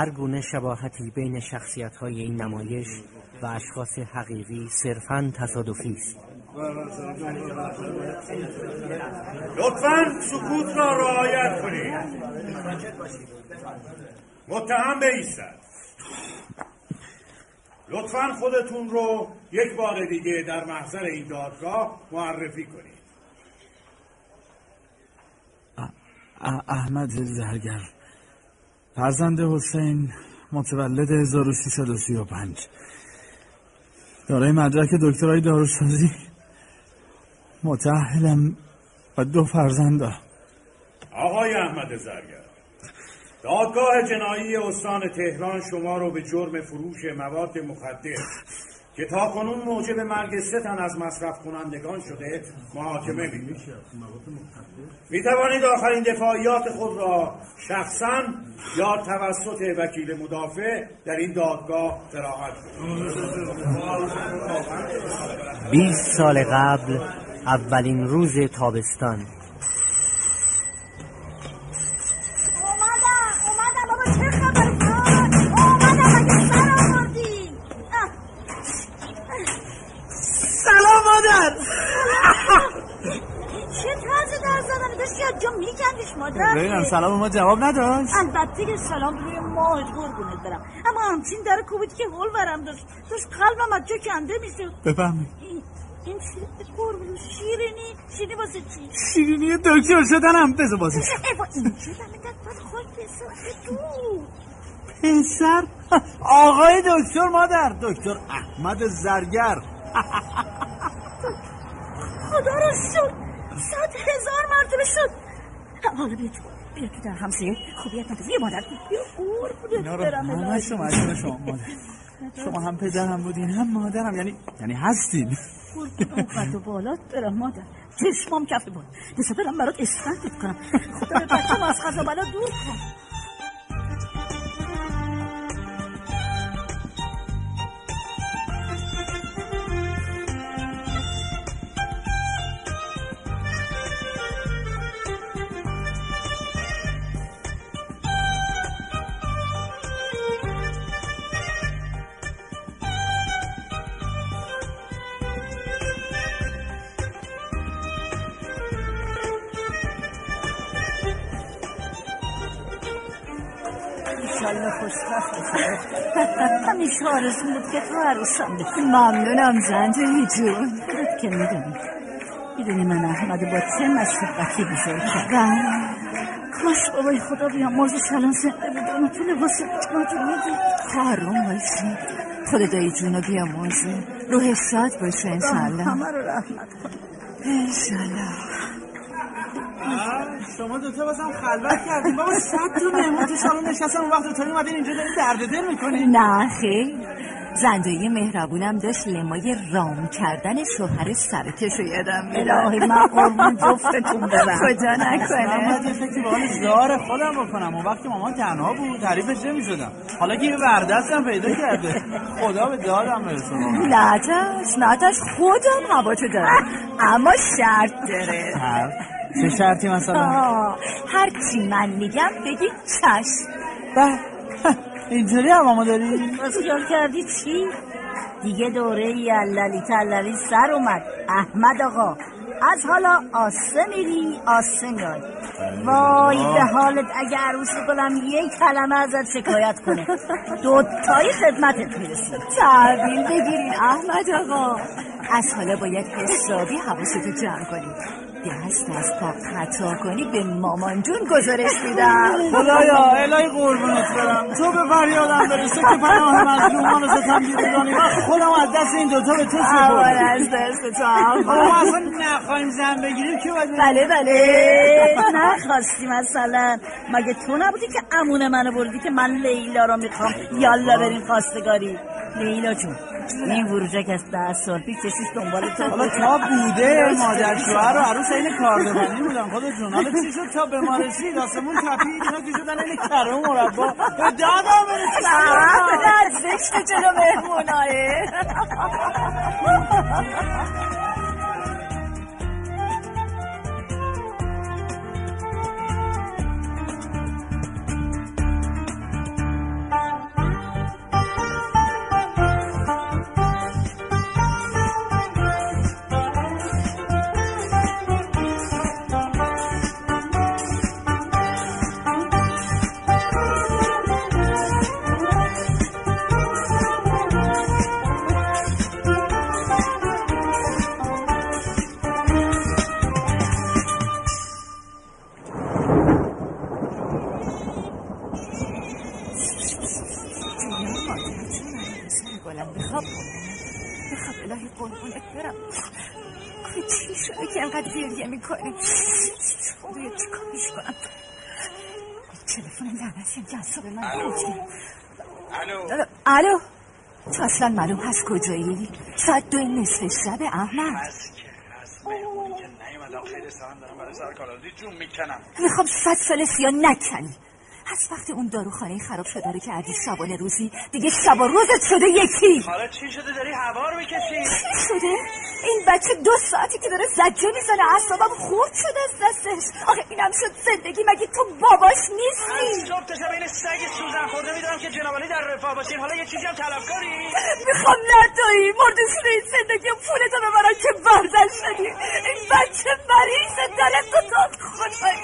هر گونه شباهتی بین شخصیت های این نمایش و اشخاص حقیقی صرفا تصادفی است. لطفا سکوت را رعایت کنید. متهم بیستد لطفا خودتون رو یک بار دیگه در محضر این دادگاه معرفی کنید. احمد زرگر فرزند حسین متولد 1335 دارای مدرک دکترای داروسازی. متأهلم و دو فرزند. آقای احمد زرگر دادگاه جنایی استان تهران شما رو به جرم فروش مواد مخدر که تا کنون موجب مرگ سه تن از مصرف کنندگان شده محاکمه می می توانید آخرین دفاعیات خود را شخصا یا توسط وکیل مدافع در این دادگاه قرائت کنید. 20 سال قبل اولین روز تابستان. مادر ببینم سلام ما جواب نداشت؟ البته که سلام روی ماه قربونت برم. اما همچین در کوبیدی که هول برم داشت. داشت قلبم از جا کنده می‌شد. بفهمی این چه قربون شیرینی؟ شیرینی واسه چی؟ شیرینی دکتر شدنم. بذار بازش پسر آقای دکتر مادر. دکتر احمد زرگر. خدا را شد صد هزار مرتبه شد. حالا بیا تو بیا تو در همسایه خوبیت نده بیا مادر بیا قربونت برم همه. شما مدیون شما مادر شما هم پدرم بودین هم مادرم یعنی یعنی هستین قربون و بالات برم مادر چشمام کف بود بسا برم برات اسفندت کنم خدا به بچم از خزا بلا دور کن ایشالله خوشبخت بشه همیشه آرزون بود که تو عروسم ممنونم زنجانی جون. که می‌دونی. می‌دونی من احمد با چه مشوقتی بزرگ کردم کاش بابای خدا بیامرزش الان زنده بود اونو تو لباس تاج می‌دید آروم باشی. خدا دایی جونو بیامرزه. روح شاد باشه انشالله همه رو رحمت کن. انشالله شما دوتا بازم خلوت کردیم بابا صد تا مهمون تو سالن نشستن اون وقت دوتایی اومدین اینجا دارین درد دل می‌کنین. نه خیر. زندایی مهربونم داشت لمای رام کردن شوهر سرکش رو یادم الهی من قربون جفتتون برم. من نکنه؟ باید یه فکری به حال زار خودم بکنم اون وقت که مامان تنها بود تعریفش نمی‌شدم حالا که یه بردستم پیدا کرده. خدا به دادم برسونه نتش نتش خودم هوا تو دارم. اما شرط داره. چه شرطی مثلا؟ هر چی من میگم بگی چشم. به اینجوری هوامو داری؟ باز خیال کردی چی؟ دیگه دوره یللی تللی سر اومد. احمد آقا از حالا آسه میری آسه میای. وای به حالت اگه عروس گلم یک کلمه ازت شکایت کنه. دوتایی خدمتت می‌رسه تحویل بگیرین احمد آقا. از حالا باید حسابی حواستو جمع کنی. دست از پا خطا کنی به مامان جون گزارش میدم خدایا الهی قربونت برم. تو به فریادم برسه که پناه مظلومان و ستم دیدگانی من خودم از دست این دوتا به تو اول سپردم از دست تو. حالا ما اصلا نخواهیم زن بگیریم. که باید بله بله. نخواستی مثلا. مگه تو نبودی که امون منو بردی که من لیلا رو می‌خوام یالا بریم خواستگاری؟ لیلا جون این ورجک از ده سال پیش کشیش دنبال تو حالا تا بوده مادر شوهر و عروس این کاردبانی بودن خودت جون. حالا چی شد؟ تا به ما رسید آسمون تپید اینا که شدن این کره و مربا. به دادم برسید نه زشت جلو مهمونایه؟ الو. تو اصلا معلوم هست کجایی؟ ساعت دو نصف شب احمد. می‌خوام صد سال سیا نکنی. از وقتی اون داروخانه خراب شده رو که عدی شبانه روزی دیگه شب و روزت شده یکی. حالا چی شده؟ داری هوا رو می‌کشی؟ چی شده؟ این بچه دو ساعتی که داره زجه می‌زنه اعصابم خورد شده از دستش. آخه اینم شد زندگی مگه تو باباش نیستی؟ صبح تا شب این سگ سوزن خورده می‌دونم که جنابالی در رفاه باشین حالا یه چیزی هم طلب کاری می‌خوام ندایی مردشون این زندگی و پولتو ببرن که بردن شدی. این بچه مریض داره تو تا خانم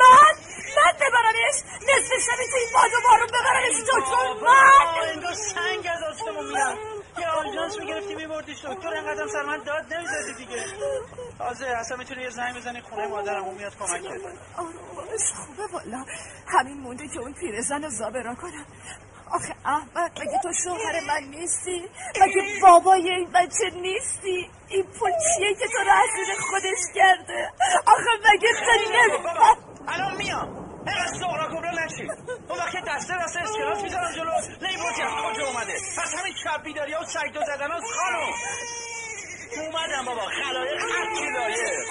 من من ببرنش نصف شبی تو این باد و بارون ببرنش. دکتر من انگار سنگ از آسمون میاد یه آژانس می‌گرفتی میبردیش دکتر انقدرم سر من داد نمی‌زدی دیگه. تازه اصلا می‌تونی یه زنگ بزنی خونه مادرم اون میاد کمک کنه آرومش خوبه والا. همین مونده که اون پیرزن رو زابرا کنم. آخه احمد مگه تو شوهر من نیستی؟ مگه بابای این بچه نیستی؟ این پول چیه که تو رو خودش کرده؟ آخه مگه خیلی الان میام. اینقدر سغرا کبرا نشی اون وقت دسته دسته اسکلاس می‌ذارم جلو. لیبوتی از کجا اومده. پس همین شب بیداری ها و سگدو زدن ها خانم. اومدم بابا خلایق هرچی لایه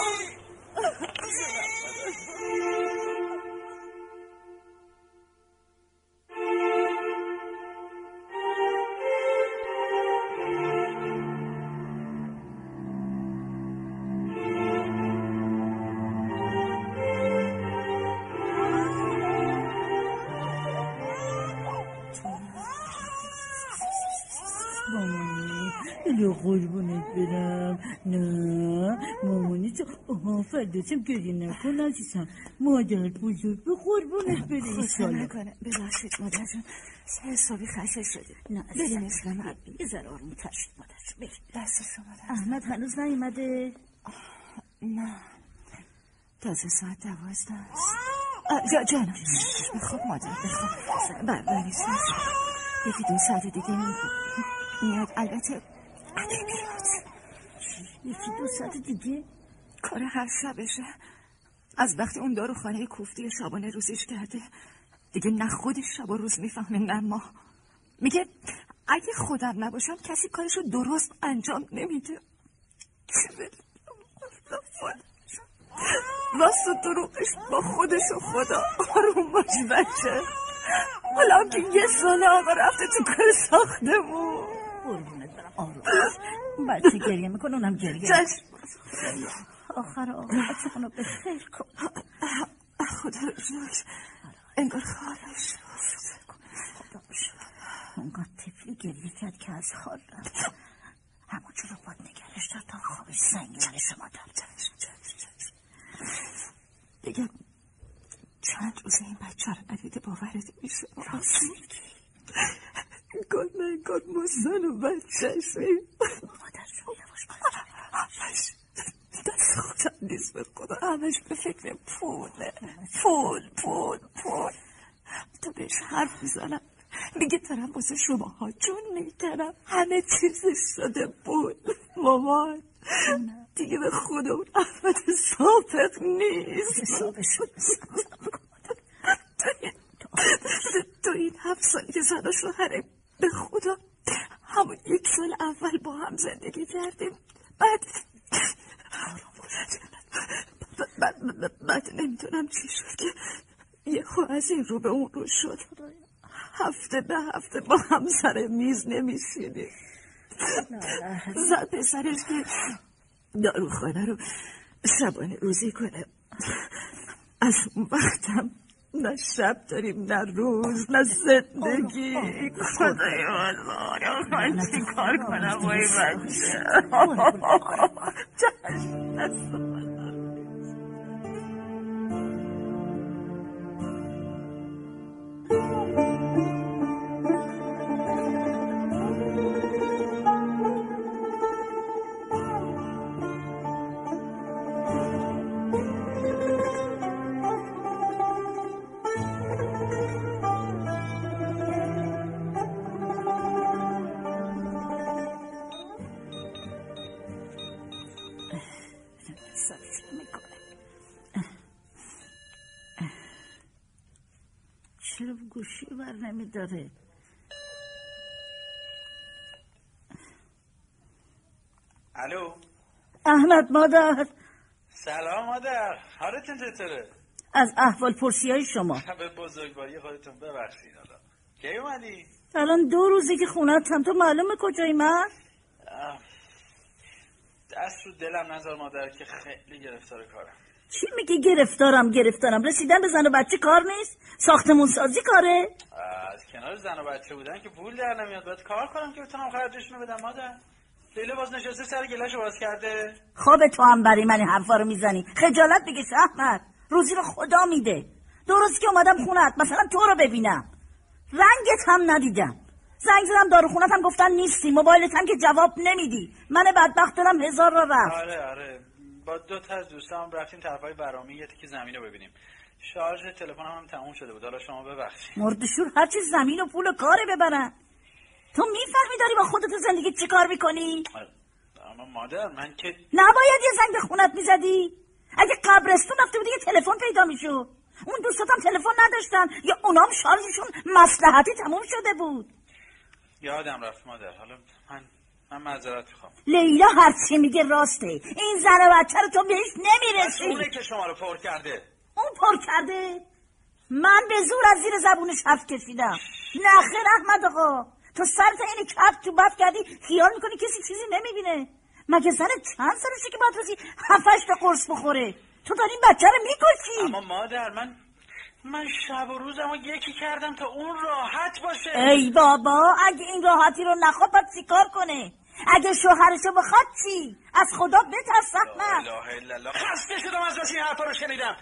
برم نه مامانی تو آها فرداشم گریه نکن عزیزم مادر بزرگ به قربونت بره ایشالا نکنه ببخشید مادر جون سه حسابی خشه شده نه اسم من یه ذره آروم تر مادر بریم. دست شما احمد هنوز نیومده نه تازه ساعت دوازده است جا جانم بخواب مادر بخواب بر بریسش یکی دو ساعت دیگه می- میاد البته اگه بیاد یکی دو ساعت دیگه کار هر شبشه. از وقتی اون دارو خانه کوفتی شبانه روزیش کرده. دیگه نه خودش شب و روز می‌فهمه نه ما. میگه اگه خودم نباشم کسی کارشو درست انجام نمیده؟ راست و دروغش با خودش و خدا. آروم باش بچه. حالا که یه سال آقا رفته تو کار قربونت برم. آروم. بچه گریه می‌کنه اونم گریه. آخر آقابت اونو به خیر کن. خدا رو شکر. انگار شد خدا اونقدر تفلی گریه کرد که از خواب رفت. همون رو باد نگرش دار تا خوابش سنگین شما دار دیگه چند روز این بچه رو ندیده باورت میشه؟ راست میگی انگار نه انگار ما زن و بچهشیم مادر جون یواش باش همش دست خودم نیست به خدا. همش به فکر پوله. پول پول پول. تا بهش حرف می‌زنم. میگه دارم واسه شما ها جون می‌کنم همه چیزش شده پول. مامان دیگه به خدا اون احمد سابق نیست. تو این تو این هفت سالی که زن و شوهره به خدا همون یک سال اول با هم زندگی کردیم. بعد بعد, نمی‌دونم چی شد که یه خو از این رو به اون رو شد. هفته به هفته با هم سر میز نمیشینیم زد پسرش که داروخانه رو شبانه روزی کنه. از اون وقتم نه شب داریم نه روز نه زندگی. خدای الله من چی کار کنم با این بچه بر نمیداره الو. احمد مادر. سلام مادر. حالتون چطوره؟ از احوال پرسی های شما. به بزرگواری خودتون ببخشید حالا. کی اومدی؟ الان دو روزی که خونتم تو معلومه کجای من. دست رو دلم نظر مادر که خیلی گرفتار کارم. چی میگی گرفتارم گرفتارم؟ رسیدن به زن و بچه کار نیست؟ ساختمون سازی کاره؟ از کنار زن و بچه بودن که پول در نمیاد. باید کار کنم که بتونم خرجشونو بدم مادر. لیلا باز نشسته سر گلاشو باز کرده. خواب تو هم برای من حرفا رو می‌زنی. خجالت بکش احمد روزی رو خدا میده. روز که اومدم خونت مثلا تو رو ببینم. رنگت هم ندیدم. زنگ زدم داروخونت هم گفتن نیستی. موبایلت هم که جواب نمیدی. من بدبخت دلم هزار را رفت. آره آره. با دو تا از دوستام رفتیم طرفای برامی یه تیکه زمین رو ببینیم. شارژ تلفنم هم تموم شده بود. حالا شما ببخشید. مردشور هرچی زمین و پول و کاره ببرن. تو می‌فهمی داری با خودت زندگی چی کار می‌کنی؟ اما مادر من که نباید یه زنگ به خونت می‌زدی. اگه قبرستون رفته بودی یه تلفن پیدا می‌شد. اون دوستاتم تلفن نداشتن. یا اونام شارژشون مسلحتی تموم شده بود. یادم رفت مادر حالا من من معذرت می‌خوام. لیلا هرچی میگه راسته. این زن و بچه رو تو بهش اونه نمی‌رسی. که شما رو پر کرده. اون پر کرده؟ من به زور از زیر زبونش حرف کشیدم. نه خیر احمد آقا. تو سرت این کپ تو بف کردی خیال می‌کنی کسی چیزی نمی‌بینه؟ مگه زن چند سالشه که باید روزی هفتش تا قرص بخوره؟ تو داری این بچه رو می‌کشی. اما مادر من من شب و روزم رو یکی کردم تا اون راحت باشه. ای بابا اگه این راحتی رو نخواد باید چیکار کنه؟ اگه شوهرشو بخواد چی؟ از خدا بترس لا احمد اله الا الله. خسته شدم از این حرفا رو شنیدم.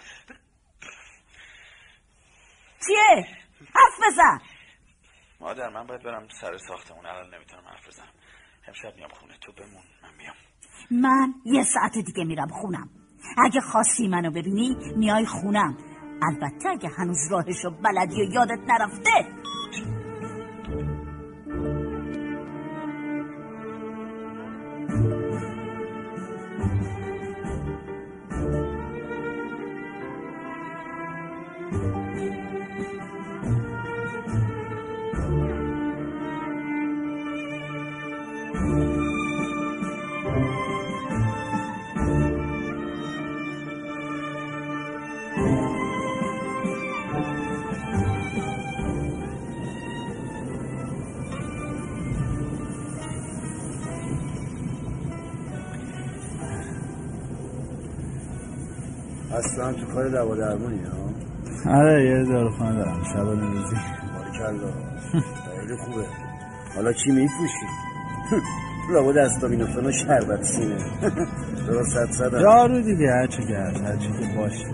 چیه؟ حرف بزن. مادر من باید برم سر ساختمون. الان نمی‌تونم حرف بزنم. امشب میام خونه. تو بمون. من میام. من یه ساعت دیگه میرم خونم. اگه خواستی منو ببینی میای خونم. البته اگه هنوز راهشو بلدی و یادت نرفته اصلا تو کار دوا درمونی ها؟ آره یه داروخانه دارم شبانه روزی باریکلا خیلی خوبه. حالا چی میفروشی؟ لابد استامینوفن و شربت سینه. درست حد زدم دارو دیگه هرچی گرد هرچی که باشه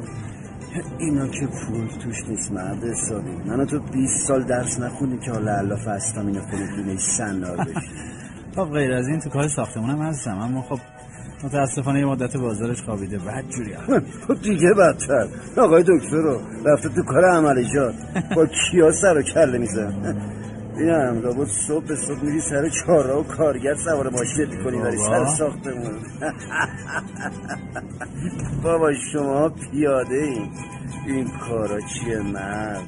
اینا که پول توش نیست مرد حسابی. من و تو 20 سال درس نخونی که حالا علاف استامینوفن دونه سنار بشی. خب غیر از این تو کار ساختمونم هستم اما خب متاسفانه یه مدت بازارش خوابیده بعد جوری هم. خب دیگه بدتر. آقای دکتر رو رفته تو کار عملیات با کیا سر و کله میزن اینم لابد صبح به صبح میری سر چهارراه و کارگر سوار ماشین می‌کنی بری سر. ساختمون. بابا شما پیاده این این کارا چیه مرد؟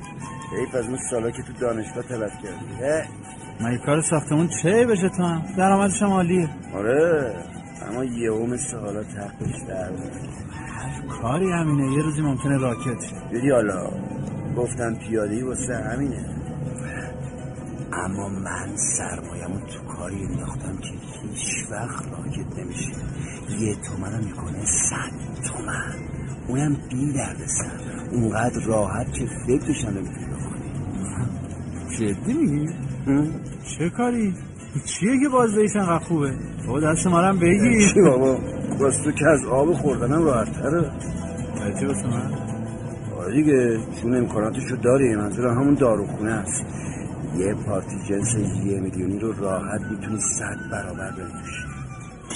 حیف از اون سالا که تو دانشگاه تلف کردی مگه کار ساختمون چه بشه تو هم؟ درآمدش هم عالیه. آره. اما یه مثل حالا در. هر کاری همینه. یه روزی ممکنه راکت. شه. دیدی حالا؟ گفتم پیادهی واسه همینه. اما من سرمایه‌مو تو کاری انداختم که هیچ وقت راکت نمیشه. یه تومن می‌کنه صد تومن. اونم بی درد سر اونقدر راحت که فکرش هم نمی‌تونی بکنی جدی میگی؟ چه کاری؟ چیه که بازدهیش انقدر خوبه؟ بابا دست ما هم بگی چی بابا؟ واسه تو که از آب خوردنم راحت تره چی واسه من؟ آره دیگه چون امکاناتشو داری منظور همون داروخونه است. یه پارتی جنس یه میلیونی رو راحت می‌تونی صد برابر بفروشی.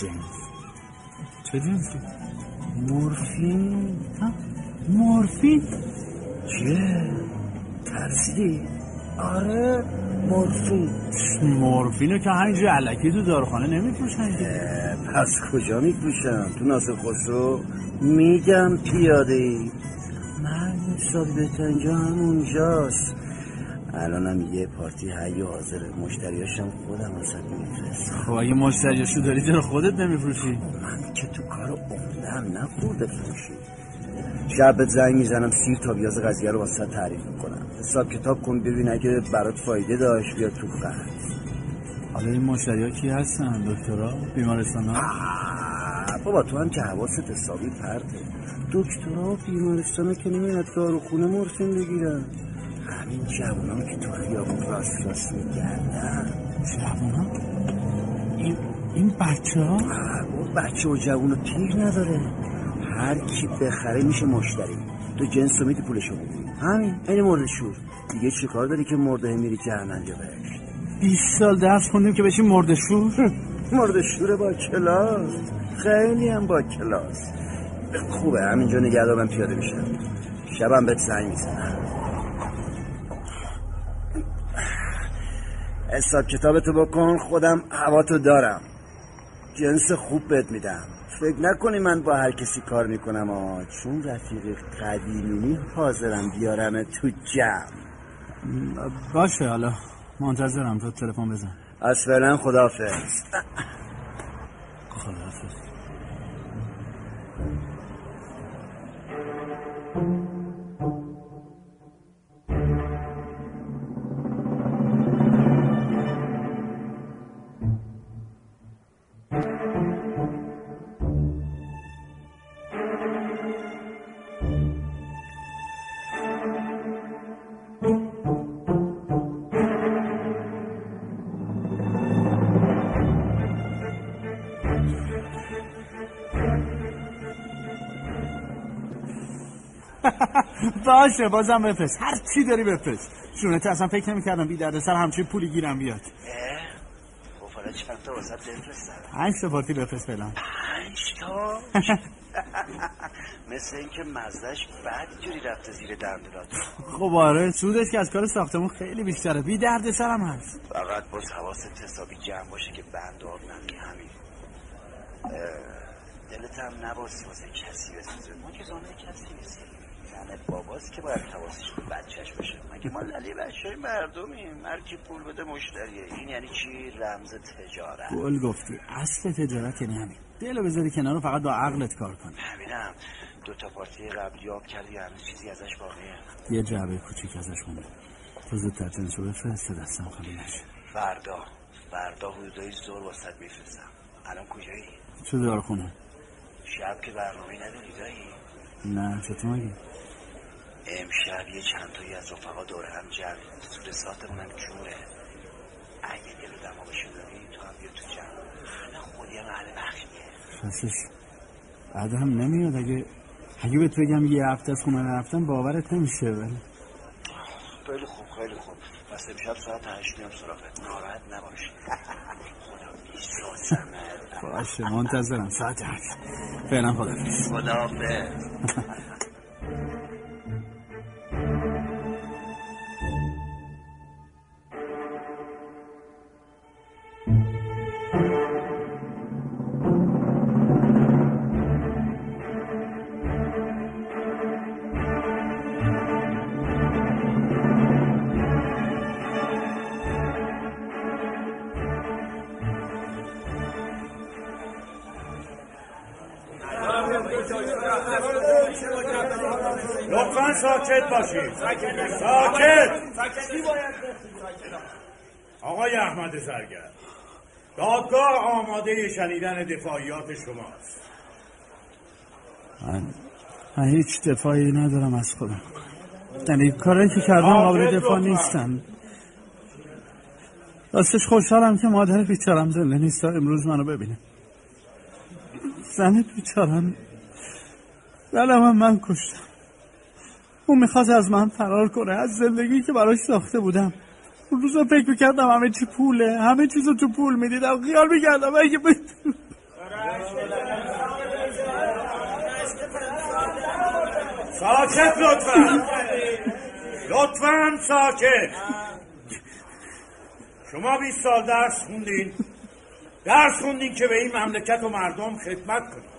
جنس. چه جنسی؟ مورفین. ها؟ مورفین؟ چیه؟ ترسیدی؟ آره مورفین. مورفینو که همینجوری علکی تو داروخانه نمیفروشن از کجا میپوشم تو ناصر خسرو میگم پیاده ای. من حسابی بهتر اینجا همونجاست. الانم یه پارتی و حاضره مشتریاشم خودم واسه میفرستم. خب اگه مشتریاشو داری چرا خودت نمیفروشی؟ من که تو کار عمدم نه خورده فروشی. شب بهت زنگ می‌زنم سیر تا بیاز قضیه رو واسه تعریف می‌کنم. حساب کتاب کن ببین اگه برات فایده داشت بیا تو خط. حالا این مشتری ها کی هستن؟ دکترا؟ بیمارستان ها بابا تو هم که حواست حسابی پرته دکترها و بیمارستان که نمیاد داروخونه مرفین بگیرن. همین جوونا که تو خیابون راست راست میگردن. جوونا این این بچه ها بچه و جوون و پیر نداره. هر کی بخره میشه مشتری. تو جنس رو میدی پولشو همین این مرد شور. دیگه چی کار داری که مرده میری جهنم یا بهشت 20 سال درس خوندیم که بشیم مردشور مرد شور با کلاس. خیلی هم با کلاس. خوبه همینجا نگه من پیاده میشم. شبم بهت زنگ می‌زنم. حساب کتابتو بکن خودم هواتو دارم. جنس خوب بهت میدم. فکر نکنی من با هر کسی کار می‌کنم آه. چون رفیق قدیمی حاضرم بیارم تو جمع. باشه حالا منتظرم تو تلفن بزن. از فعلا خداحافظ. خداحافظ. باشه بازم بفرست. هر چی داری بفرست. جونت اصلا فکر نمی‌کردم بی درد سر همچین پولی گیرم بیاد. خب حالا چند تا واسه بفرستم؟ پنج تا پارتی بفرست فعلا. پنج تا؟ مثل اینکه مزدش بد جوری رفته زیر دندونات. خب آره سودش که از کار ساختمون خیلی بیشتره. بی درد سرم هست. فقط باز حواست حسابی جمع باشه که بند آب نمی همین. دلت هم نباسی واسه کسی بسوزه. ما که زانه کسی نیستیم. زن باباست که باید حواسش به بچهش باشه. مگه ما للی بچه های مردمیم؟ هر کی پول بده مشتریه. این یعنی چی؟ رمز تجارت. گل گفتی اصل تجارت یعنی همین. دلو بذاری کنار و فقط با عقلت کار کن همینم. دو تا پارتی قبلی آب کردی هنوز چیزی ازش باقیه. یه جعبه کوچیک ازش مونده. تو زودتر جنسو بفرست دستم خالی نشه. فردا. فردا حدودای زور واسط میفرستم. الان کجایی؟ تو دارخونه. شب که برنامه نداری دایی؟ نه چطور مگه؟ امشب یه چند تایی از رفقا دور هم جمع سور ساعتمونم جوره اگه دل و دماغشو داری تو هم بیا تو جمع. همه خودی هم اهل بخشیه راستش بعد هم نمیاد. اگه اگه بهت بگم یه هفته از خونه نرفتم باورت نمیشه ولی. خیلی خوب خیلی خوب. پس امشب ساعت هشت میام سراغت. ناراحت نباش. خدا باشه منتظرم. ساعت هشت. فعلا خدا خداحافظ. لطفا ساکت باشید. ساکت. آقای احمد زرگر دادگاه آماده شنیدن دفاعیات شماست. من, من هیچ دفاعی ندارم از خودم. یعنی کارایی که کردم قابل دفاع نیستن. راستش خوشحالم که مادر بیچارم زنده نیست. امروز منو ببینه. زن بیچارم. دلم من کشتم. اون می‌خواست از من فرار کنه. از زندگی که براش ساخته بودم. اون روزا فکر می‌کردم همه چی پوله. همه چیزو تو پول می‌دیدم. خیال می‌کردم اگه بت... ساکت لطفا. لطفا ساکت. شما 20 سال درس خوندین. درس خوندین که به این مملکت و مردم خدمت کنید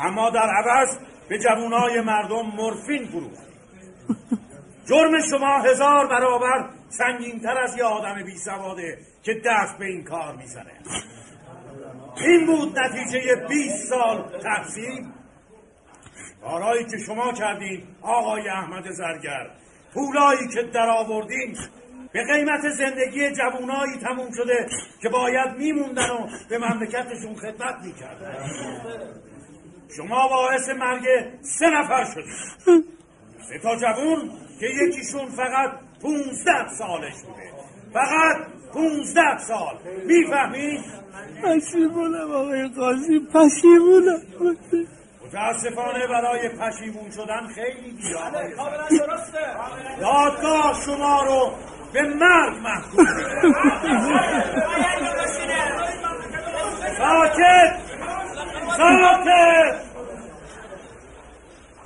اما در عوض به جوانای مردم مورفین فروخت جرم شما هزار برابر سنگینتر از یه آدم بی سواده که دست به این کار می‌زنه. این بود نتیجه 20 سال تحصیل. کارهایی که شما کردین آقای احمد زرگر پولایی که در آوردین به قیمت زندگی جوانایی تموم شده که باید میموندن و به مملکتشون خدمت می‌کردن. شما باعث مرگ سه نفر شدید سه تا جوون که یکیشون فقط پونزده سالش بوده. فقط پونزده سال. می‌فهمید؟ پشیمونم آقای قاضی پشیمونم متاسفانه برای پشیمون شدن خیلی دیار دادگاه شما رو به مرگ محکوم ساکت! ساکت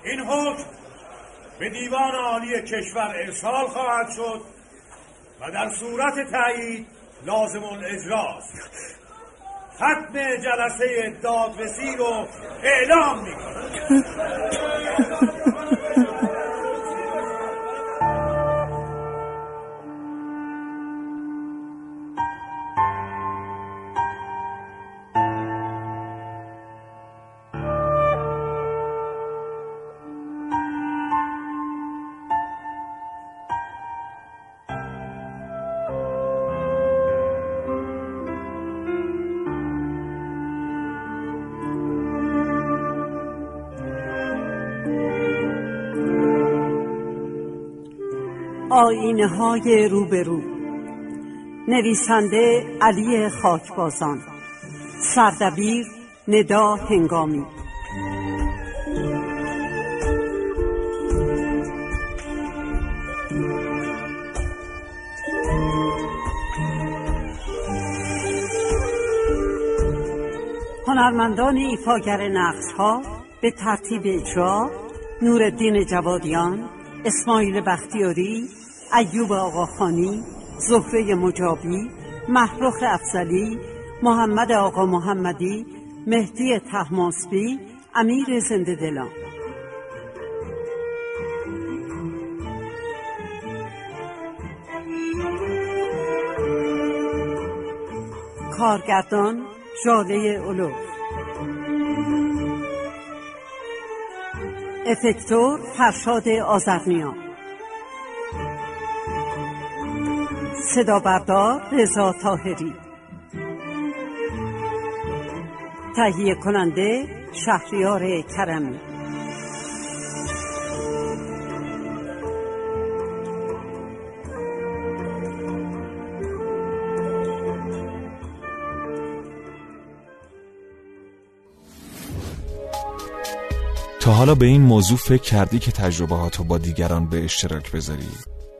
این حکم به دیوان عالی کشور ارسال خواهد شد و در صورت تایید لازم الاجراست ختم جلسه دادرسی رو اعلام می‌کنم. آینه های روبرو. نویسنده علی خاکبازان. سردبیر ندا هنگامی. هنرمندان ایفاگر نقش ها به ترتیب اجرا نورالدین جوادیان اسماعیل بختیاری ایوب آقاخانی زهره مجابی محروخ افزلی محمد آقا محمدی مهدی تحماسبی امیر زنده دلان. کارگردان جاله اولو افکتور فرشاد آزرنیان صدا بردار رضا تاهری تهیه کننده شهریار کرمی تا حالا به این موضوع فکر کردی که تجربه با دیگران به اشتراک بذاری؟